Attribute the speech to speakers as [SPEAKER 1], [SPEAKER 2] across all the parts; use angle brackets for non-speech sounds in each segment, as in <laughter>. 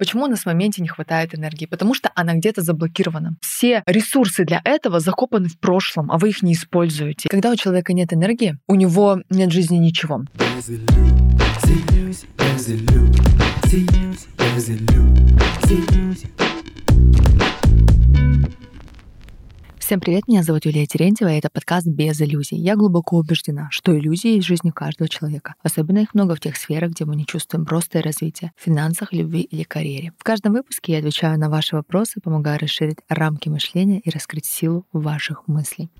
[SPEAKER 1] Почему у нас в моменте не хватает энергии? Потому что она где-то заблокирована. Все ресурсы для этого закопаны в прошлом, а вы их не используете. Когда у человека нет энергии, у него нет жизни ничего. Всем привет, меня зовут Юлия Терентьева, и это подкаст «Без иллюзий». Я глубоко убеждена, что иллюзии есть в жизни каждого человека. Особенно их много в тех сферах, где мы не чувствуем роста и развития, в финансах, любви или карьере. В каждом выпуске я отвечаю на ваши вопросы, помогаю расширить рамки мышления и раскрыть силу ваших мыслей.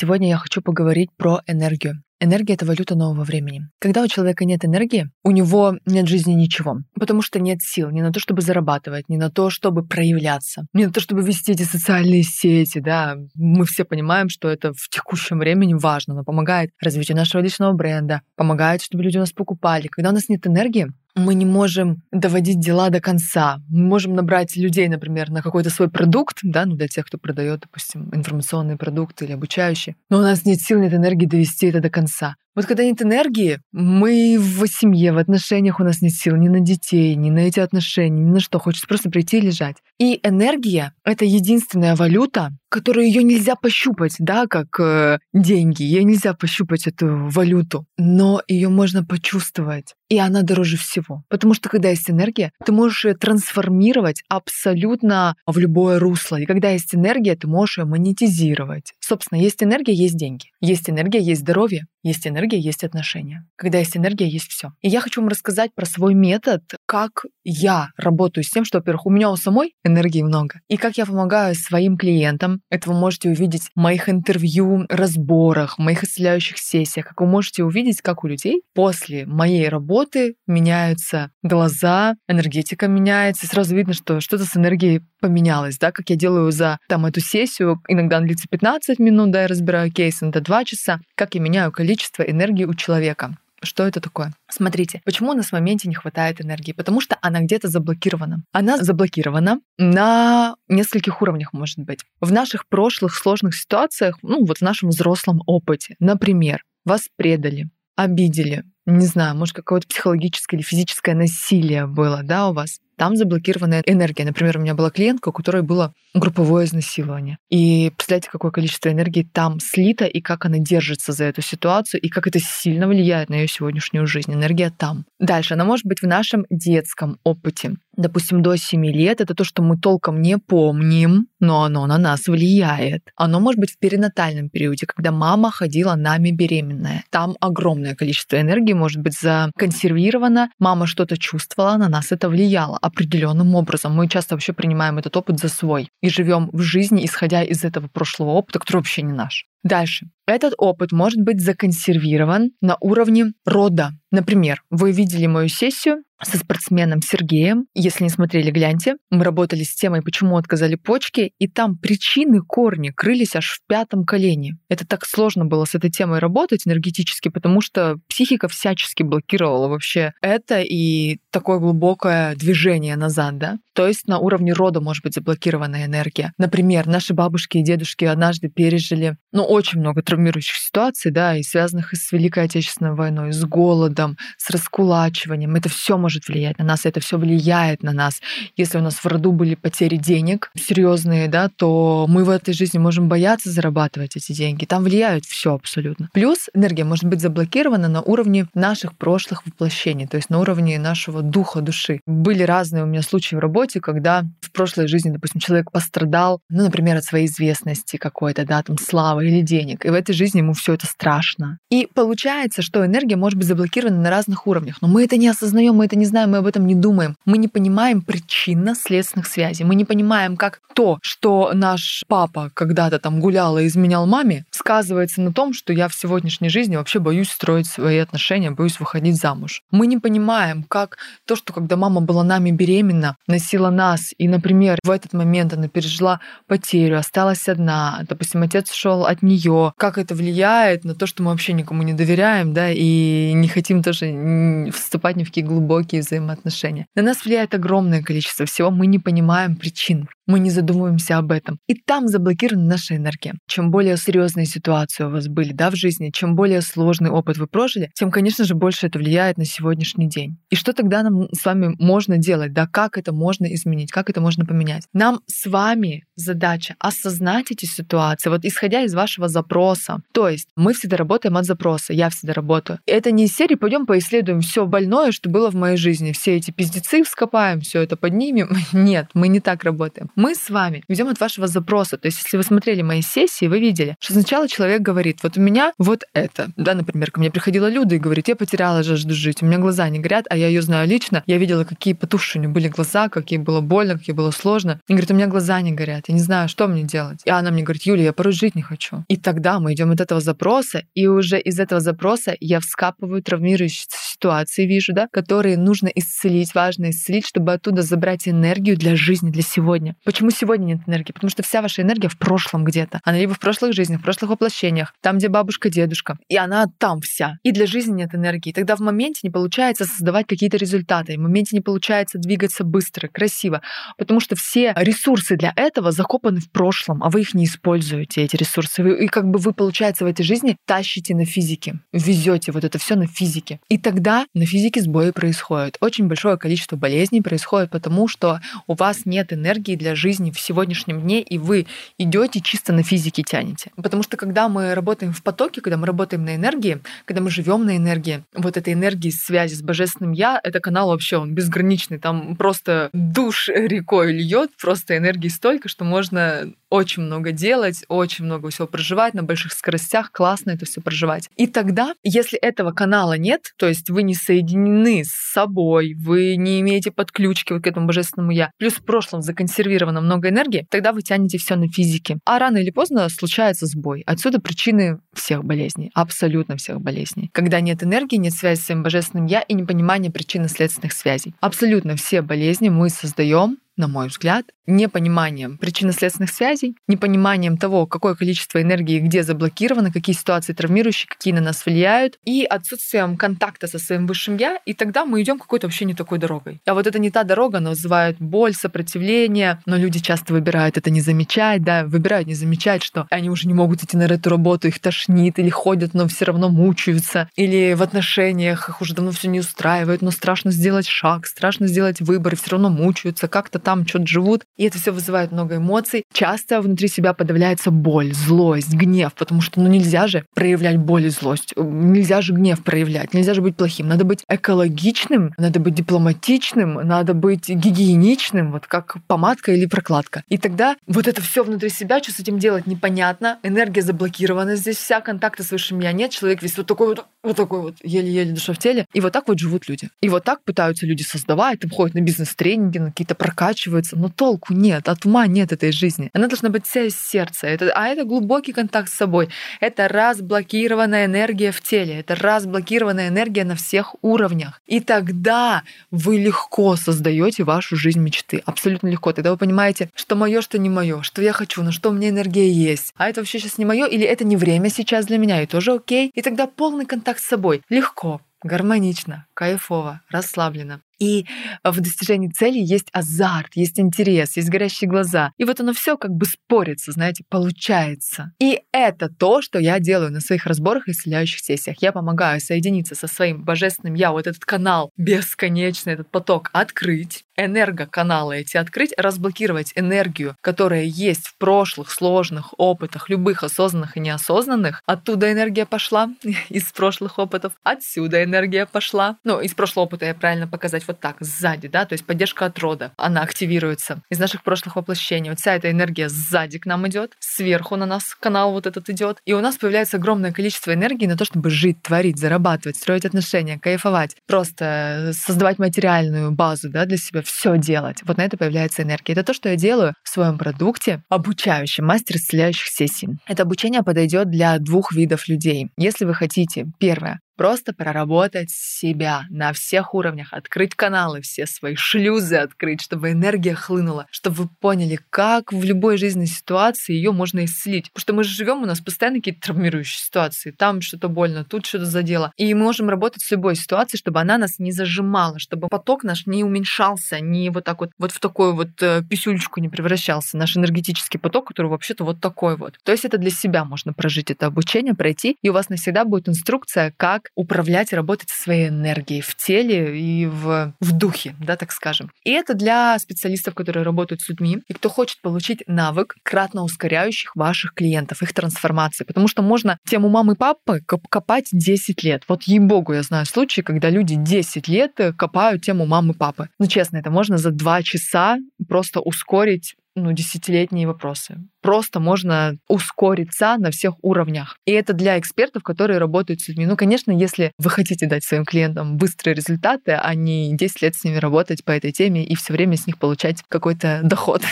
[SPEAKER 1] Сегодня я хочу поговорить про энергию. Энергия — это валюта нового времени. Когда у человека нет энергии, у него нет жизни ничего, потому что нет сил ни на то, чтобы зарабатывать, ни на то, чтобы проявляться, ни на то, чтобы вести эти социальные сети, да. Мы все понимаем, что это в текущем времени важно, но помогает развитию нашего личного бренда, помогает, чтобы люди у нас покупали. Когда у нас нет энергии, мы не можем доводить дела до конца. Мы можем набрать людей, например, на какой-то свой продукт, да, ну для тех, кто продает, допустим, информационные продукты или обучающие, но у нас нет сил, нет энергии довести это до конца. Вот когда нет энергии, мы в семье, в отношениях у нас нет сил ни на детей, ни на эти отношения, ни на что. Хочется просто прийти и лежать. И энергия — это единственная валюта, которую ее нельзя пощупать, да, как э, деньги. Ее нельзя пощупать, эту валюту. Но ее можно почувствовать. И она дороже всего. Потому что когда есть энергия, ты можешь ее трансформировать абсолютно в любое русло. И когда есть энергия, ты можешь ее монетизировать. Собственно, есть энергия, есть деньги. Есть энергия, есть здоровье. Есть энергия, есть отношения. Когда есть энергия, есть все. И я хочу вам рассказать про свой метод, как я работаю с тем, что, во-первых, у меня у самой энергии много, и как я помогаю своим клиентам. Это вы можете увидеть в моих интервью, разборах, в моих исцеляющих сессиях, как вы можете увидеть, как у людей после моей работы меняются глаза, энергетика меняется, и сразу видно, что что-то с энергией поменялось, да, как я делаю за там эту сессию, иногда длится 15 минут, да, я разбираю кейс, иногда 2 часа, как я меняю количество энергии у человека. Что это такое? Смотрите, почему у нас в моменте не хватает энергии? Потому что она где-то заблокирована. Она заблокирована на нескольких уровнях, может быть. В наших прошлых сложных ситуациях, ну вот в нашем взрослом опыте. Например, вас предали, обидели, не знаю, может, какое-то психологическое или физическое насилие было, да, у вас там заблокированная энергия. Например, у меня была клиентка, у которой было групповое изнасилование. И представляете, какое количество энергии там слито, и как она держится за эту ситуацию, и как это сильно влияет на ее сегодняшнюю жизнь. Энергия там. Дальше, она может быть в нашем детском опыте. Допустим, до 7 лет это то, что мы толком не помним, но оно на нас влияет. Оно может быть в перинатальном периоде, когда мама ходила нами беременная. Там огромное количество энергии может быть законсервировано, мама что-то чувствовала, на нас это влияло определенным образом. Мы часто вообще принимаем этот опыт за свой и живем в жизни, исходя из этого прошлого опыта, который вообще не наш. Дальше. Этот опыт может быть законсервирован на уровне рода. Например, вы видели мою сессию, со спортсменом Сергеем. Если не смотрели, гляньте. Мы работали с темой, почему отказали почки, и там причины, корни крылись аж в пятом колене. Это так сложно было с этой темой работать энергетически, потому что психика всячески блокировала вообще это и такое глубокое движение назад, да? То есть на уровне рода может быть заблокированная энергия. Например, наши бабушки и дедушки однажды пережили, ну, очень много травмирующих ситуаций, да, и связанных и с Великой Отечественной войной, с голодом, с раскулачиванием. Это все может влиять на нас, это все влияет на нас. Если у нас в роду были потери денег серьезные, да, то мы в этой жизни можем бояться зарабатывать эти деньги. Там влияет все абсолютно. Плюс энергия может быть заблокирована на уровне наших прошлых воплощений, то есть на уровне нашего духа, души. Были разные у меня случаи в работе, когда в прошлой жизни, допустим, человек пострадал, ну, например, от своей известности какой-то, да, там, славы или денег. И в этой жизни ему все это страшно. И получается, что энергия может быть заблокирована на разных уровнях. Но мы это не осознаем, мы это не знаем, мы об этом не думаем. Мы не понимаем причинно-следственных связей. Мы не понимаем, как то, что наш папа когда-то там гулял и изменял маме, сказывается на том, что я в сегодняшней жизни вообще боюсь строить свои отношения, боюсь выходить замуж. Мы не понимаем, как то, что когда мама была нами беременна, носила нас, и, например, в этот момент она пережила потерю, осталась одна, допустим, отец ушел от нее, как это влияет на то, что мы вообще никому не доверяем, да, и не хотим тоже вступать ни в какие глубокие взаимоотношения. На нас влияет огромное количество всего, мы не понимаем причин. Мы не задумываемся об этом. И там заблокирована наша энергия. Чем более серьезные ситуации у вас были да, в жизни, чем более сложный опыт вы прожили, тем, конечно же, больше это влияет на сегодняшний день. И что тогда нам с вами можно делать? Да, как это можно изменить? Как это можно поменять? Нам с вами задача осознать эти ситуации, вот исходя из вашего запроса. То есть мы всегда работаем от запроса, я всегда работаю. Это не из серии «пойдем поисследуем все больное, что было в моей жизни, все эти пиздецы вскопаем, все это поднимем». <laughs> Нет, мы не так работаем. Мы с вами идем от вашего запроса. То есть если вы смотрели мои сессии, вы видели, что сначала человек говорит, вот у меня вот это. Да, например, ко мне приходила Люда и говорит, я потеряла жажду жить, у меня глаза не горят, а я ее знаю лично. Я видела, какие потушения были глаза, как ей было больно, как ей было сложно. И говорит, у меня глаза не горят, я не знаю, что мне делать. И она мне говорит, Юля, я порой жить не хочу. И тогда мы идем от этого запроса, и уже из этого запроса я вскапываю травмирующие ситуации, вижу, да, которые нужно исцелить, важно исцелить, чтобы оттуда забрать энергию для жизни, для сегодня. Почему сегодня нет энергии? Потому что вся ваша энергия в прошлом где-то. Она либо в прошлых жизнях, в прошлых воплощениях, там, где бабушка, дедушка. И она там вся. И для жизни нет энергии. Тогда в моменте не получается создавать какие-то результаты. В моменте не получается двигаться быстро, красиво. Потому что все ресурсы для этого закопаны в прошлом, а вы их не используете, эти ресурсы. и как бы вы, получается, в этой жизни тащите на физике, везете вот это все на физике. И тогда на физике сбои происходят. Очень большое количество болезней происходит потому, что у вас нет энергии для жизни в сегодняшнем дне, и вы идете чисто на физике тянете. Потому что когда мы работаем в потоке, когда мы работаем на энергии, когда мы живем на энергии, вот этой энергии связи с божественным я, это канал вообще он безграничный, там просто душ рекой льет, просто энергии столько, что можно очень много делать, очень много всего проживать на больших скоростях, классно это все проживать. И тогда, если этого канала нет, то есть вы не соединены с собой, вы не имеете подключки вот к этому божественному я, плюс в прошлом законсервировано много энергии, тогда вы тянете все на физике. А рано или поздно случается сбой. Отсюда причины всех болезней, абсолютно всех болезней. Когда нет энергии, нет связи с своим божественным я и непонимание причинно-следственных связей. Абсолютно все болезни мы создаем на мой взгляд, непониманием причинно-следственных связей, непониманием того, какое количество энергии где заблокировано, какие ситуации травмирующие, какие на нас влияют, и отсутствием контакта со своим высшим я, и тогда мы идем какой-то вообще не такой дорогой. А вот это не та дорога, она вызывает боль, сопротивление, но люди часто выбирают это не замечать, да, выбирают не замечать, что они уже не могут идти на эту работу, их тошнит, или ходят, но все равно мучаются, или в отношениях их уже давно все не устраивает, но страшно сделать шаг, страшно сделать выбор, все равно мучаются, как-то там что-то живут, и это все вызывает много эмоций. Часто внутри себя подавляется боль, злость, гнев, потому что ну нельзя же проявлять боль и злость, нельзя же гнев проявлять, нельзя же быть плохим, надо быть экологичным, надо быть дипломатичным, надо быть гигиеничным, вот как помадка или прокладка. И тогда вот это все внутри себя, что с этим делать непонятно, энергия заблокирована здесь вся, контакта с высшим я нет, человек весь вот такой вот, вот такой вот, еле-еле душа в теле. И вот так вот живут люди. И вот так пытаются люди создавать, там ходят на бизнес-тренинги, на какие-то прокачки прокачивается, но толку нет, от ума нет этой жизни. Она должна быть вся из сердца. Это, а это глубокий контакт с собой. Это разблокированная энергия в теле. Это разблокированная энергия на всех уровнях. И тогда вы легко создаете вашу жизнь мечты. Абсолютно легко. Тогда вы понимаете, что мое, что не мое, что я хочу, на что у меня энергия есть. А это вообще сейчас не мое, или это не время сейчас для меня, и тоже окей. И тогда полный контакт с собой. Легко, гармонично, кайфово, расслабленно. И в достижении цели есть азарт, есть интерес, есть горящие глаза. И вот оно все как бы спорится, знаете, получается. И это то, что я делаю на своих разборах и исцеляющих сессиях. Я помогаю соединиться со своим божественным я, вот этот канал бесконечный, этот поток открыть, энергоканалы эти открыть, разблокировать энергию, которая есть в прошлых сложных опытах, любых осознанных и неосознанных. Оттуда энергия пошла, <laughs> из прошлых опытов. Отсюда энергия пошла. Ну, из прошлого опыта я правильно показать вот так, сзади, да, то есть поддержка от рода, она активируется из наших прошлых воплощений. Вот вся эта энергия сзади к нам идет, сверху на нас канал вот этот идет, и у нас появляется огромное количество энергии на то, чтобы жить, творить, зарабатывать, строить отношения, кайфовать, просто создавать материальную базу, да, для себя, все делать. Вот на это появляется энергия. Это то, что я делаю в своем продукте, обучающем мастер исцеляющих сессий. Это обучение подойдет для двух видов людей. Если вы хотите, первое, Просто проработать себя на всех уровнях, открыть каналы, все свои шлюзы открыть, чтобы энергия хлынула, чтобы вы поняли, как в любой жизненной ситуации ее можно исцелить. Потому что мы же живем, у нас постоянно какие-то травмирующие ситуации. Там что-то больно, тут что-то задело. И мы можем работать с любой ситуацией, чтобы она нас не зажимала, чтобы поток наш не уменьшался, не вот так вот, вот в такую вот э, писюлечку не превращался. Наш энергетический поток, который вообще-то вот такой вот. То есть это для себя можно прожить это обучение, пройти, и у вас навсегда будет инструкция, как управлять и работать со своей энергией в теле и в, в духе, да, так скажем. И это для специалистов, которые работают с людьми, и кто хочет получить навык, кратно ускоряющих ваших клиентов, их трансформации. Потому что можно тему мамы и папы копать 10 лет. Вот ей-богу, я знаю случаи, когда люди 10 лет копают тему мамы и папы. Ну, честно, это можно за 2 часа просто ускорить ну, десятилетние вопросы просто можно ускориться на всех уровнях. И это для экспертов, которые работают с людьми. Ну, конечно, если вы хотите дать своим клиентам быстрые результаты, а не 10 лет с ними работать по этой теме и все время с них получать какой-то <laughs> доход.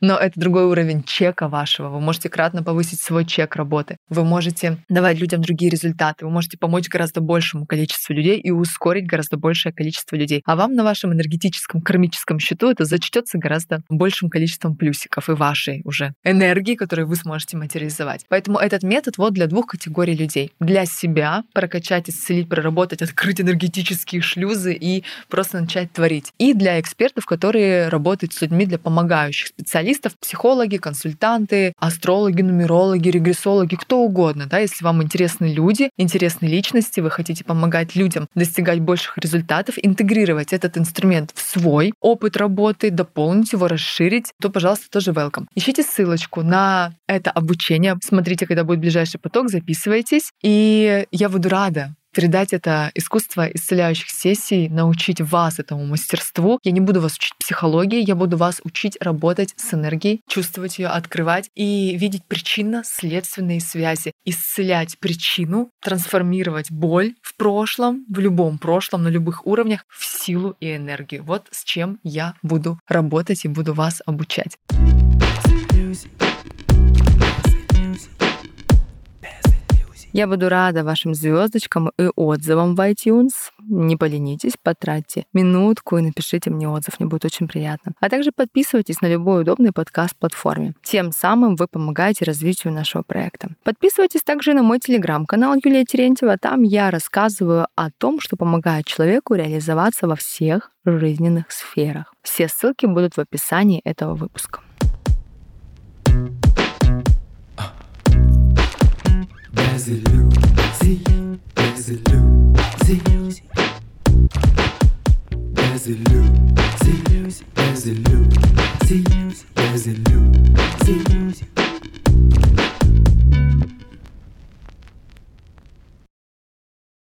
[SPEAKER 1] Но это другой уровень чека вашего. Вы можете кратно повысить свой чек работы. Вы можете давать людям другие результаты. Вы можете помочь гораздо большему количеству людей и ускорить гораздо большее количество людей. А вам на вашем энергетическом кармическом счету это зачтется гораздо большим количеством плюсиков и вашей уже энергии энергии, которые вы сможете материализовать. Поэтому этот метод вот для двух категорий людей. Для себя прокачать, исцелить, проработать, открыть энергетические шлюзы и просто начать творить. И для экспертов, которые работают с людьми, для помогающих специалистов, психологи, консультанты, астрологи, нумерологи, регрессологи, кто угодно. Да, если вам интересны люди, интересны личности, вы хотите помогать людям достигать больших результатов, интегрировать этот инструмент в свой опыт работы, дополнить его, расширить, то, пожалуйста, тоже welcome. Ищите ссылочку ссылочку на это обучение. Смотрите, когда будет ближайший поток, записывайтесь. И я буду рада передать это искусство исцеляющих сессий, научить вас этому мастерству. Я не буду вас учить психологии, я буду вас учить работать с энергией, чувствовать ее, открывать и видеть причинно-следственные связи, исцелять причину, трансформировать боль в прошлом, в любом прошлом, на любых уровнях, в силу и энергию. Вот с чем я буду работать и буду вас обучать. Я буду рада вашим звездочкам и отзывам в iTunes. Не поленитесь, потратьте минутку и напишите мне отзыв, мне будет очень приятно. А также подписывайтесь на любой удобный подкаст-платформе. Тем самым вы помогаете развитию нашего проекта. Подписывайтесь также на мой телеграм-канал Юлия Терентьева. Там я рассказываю о том, что помогает человеку реализоваться во всех жизненных сферах. Все ссылки будут в описании этого выпуска. Is it Lucy? Is it Lucy? Is it Lucy? Is?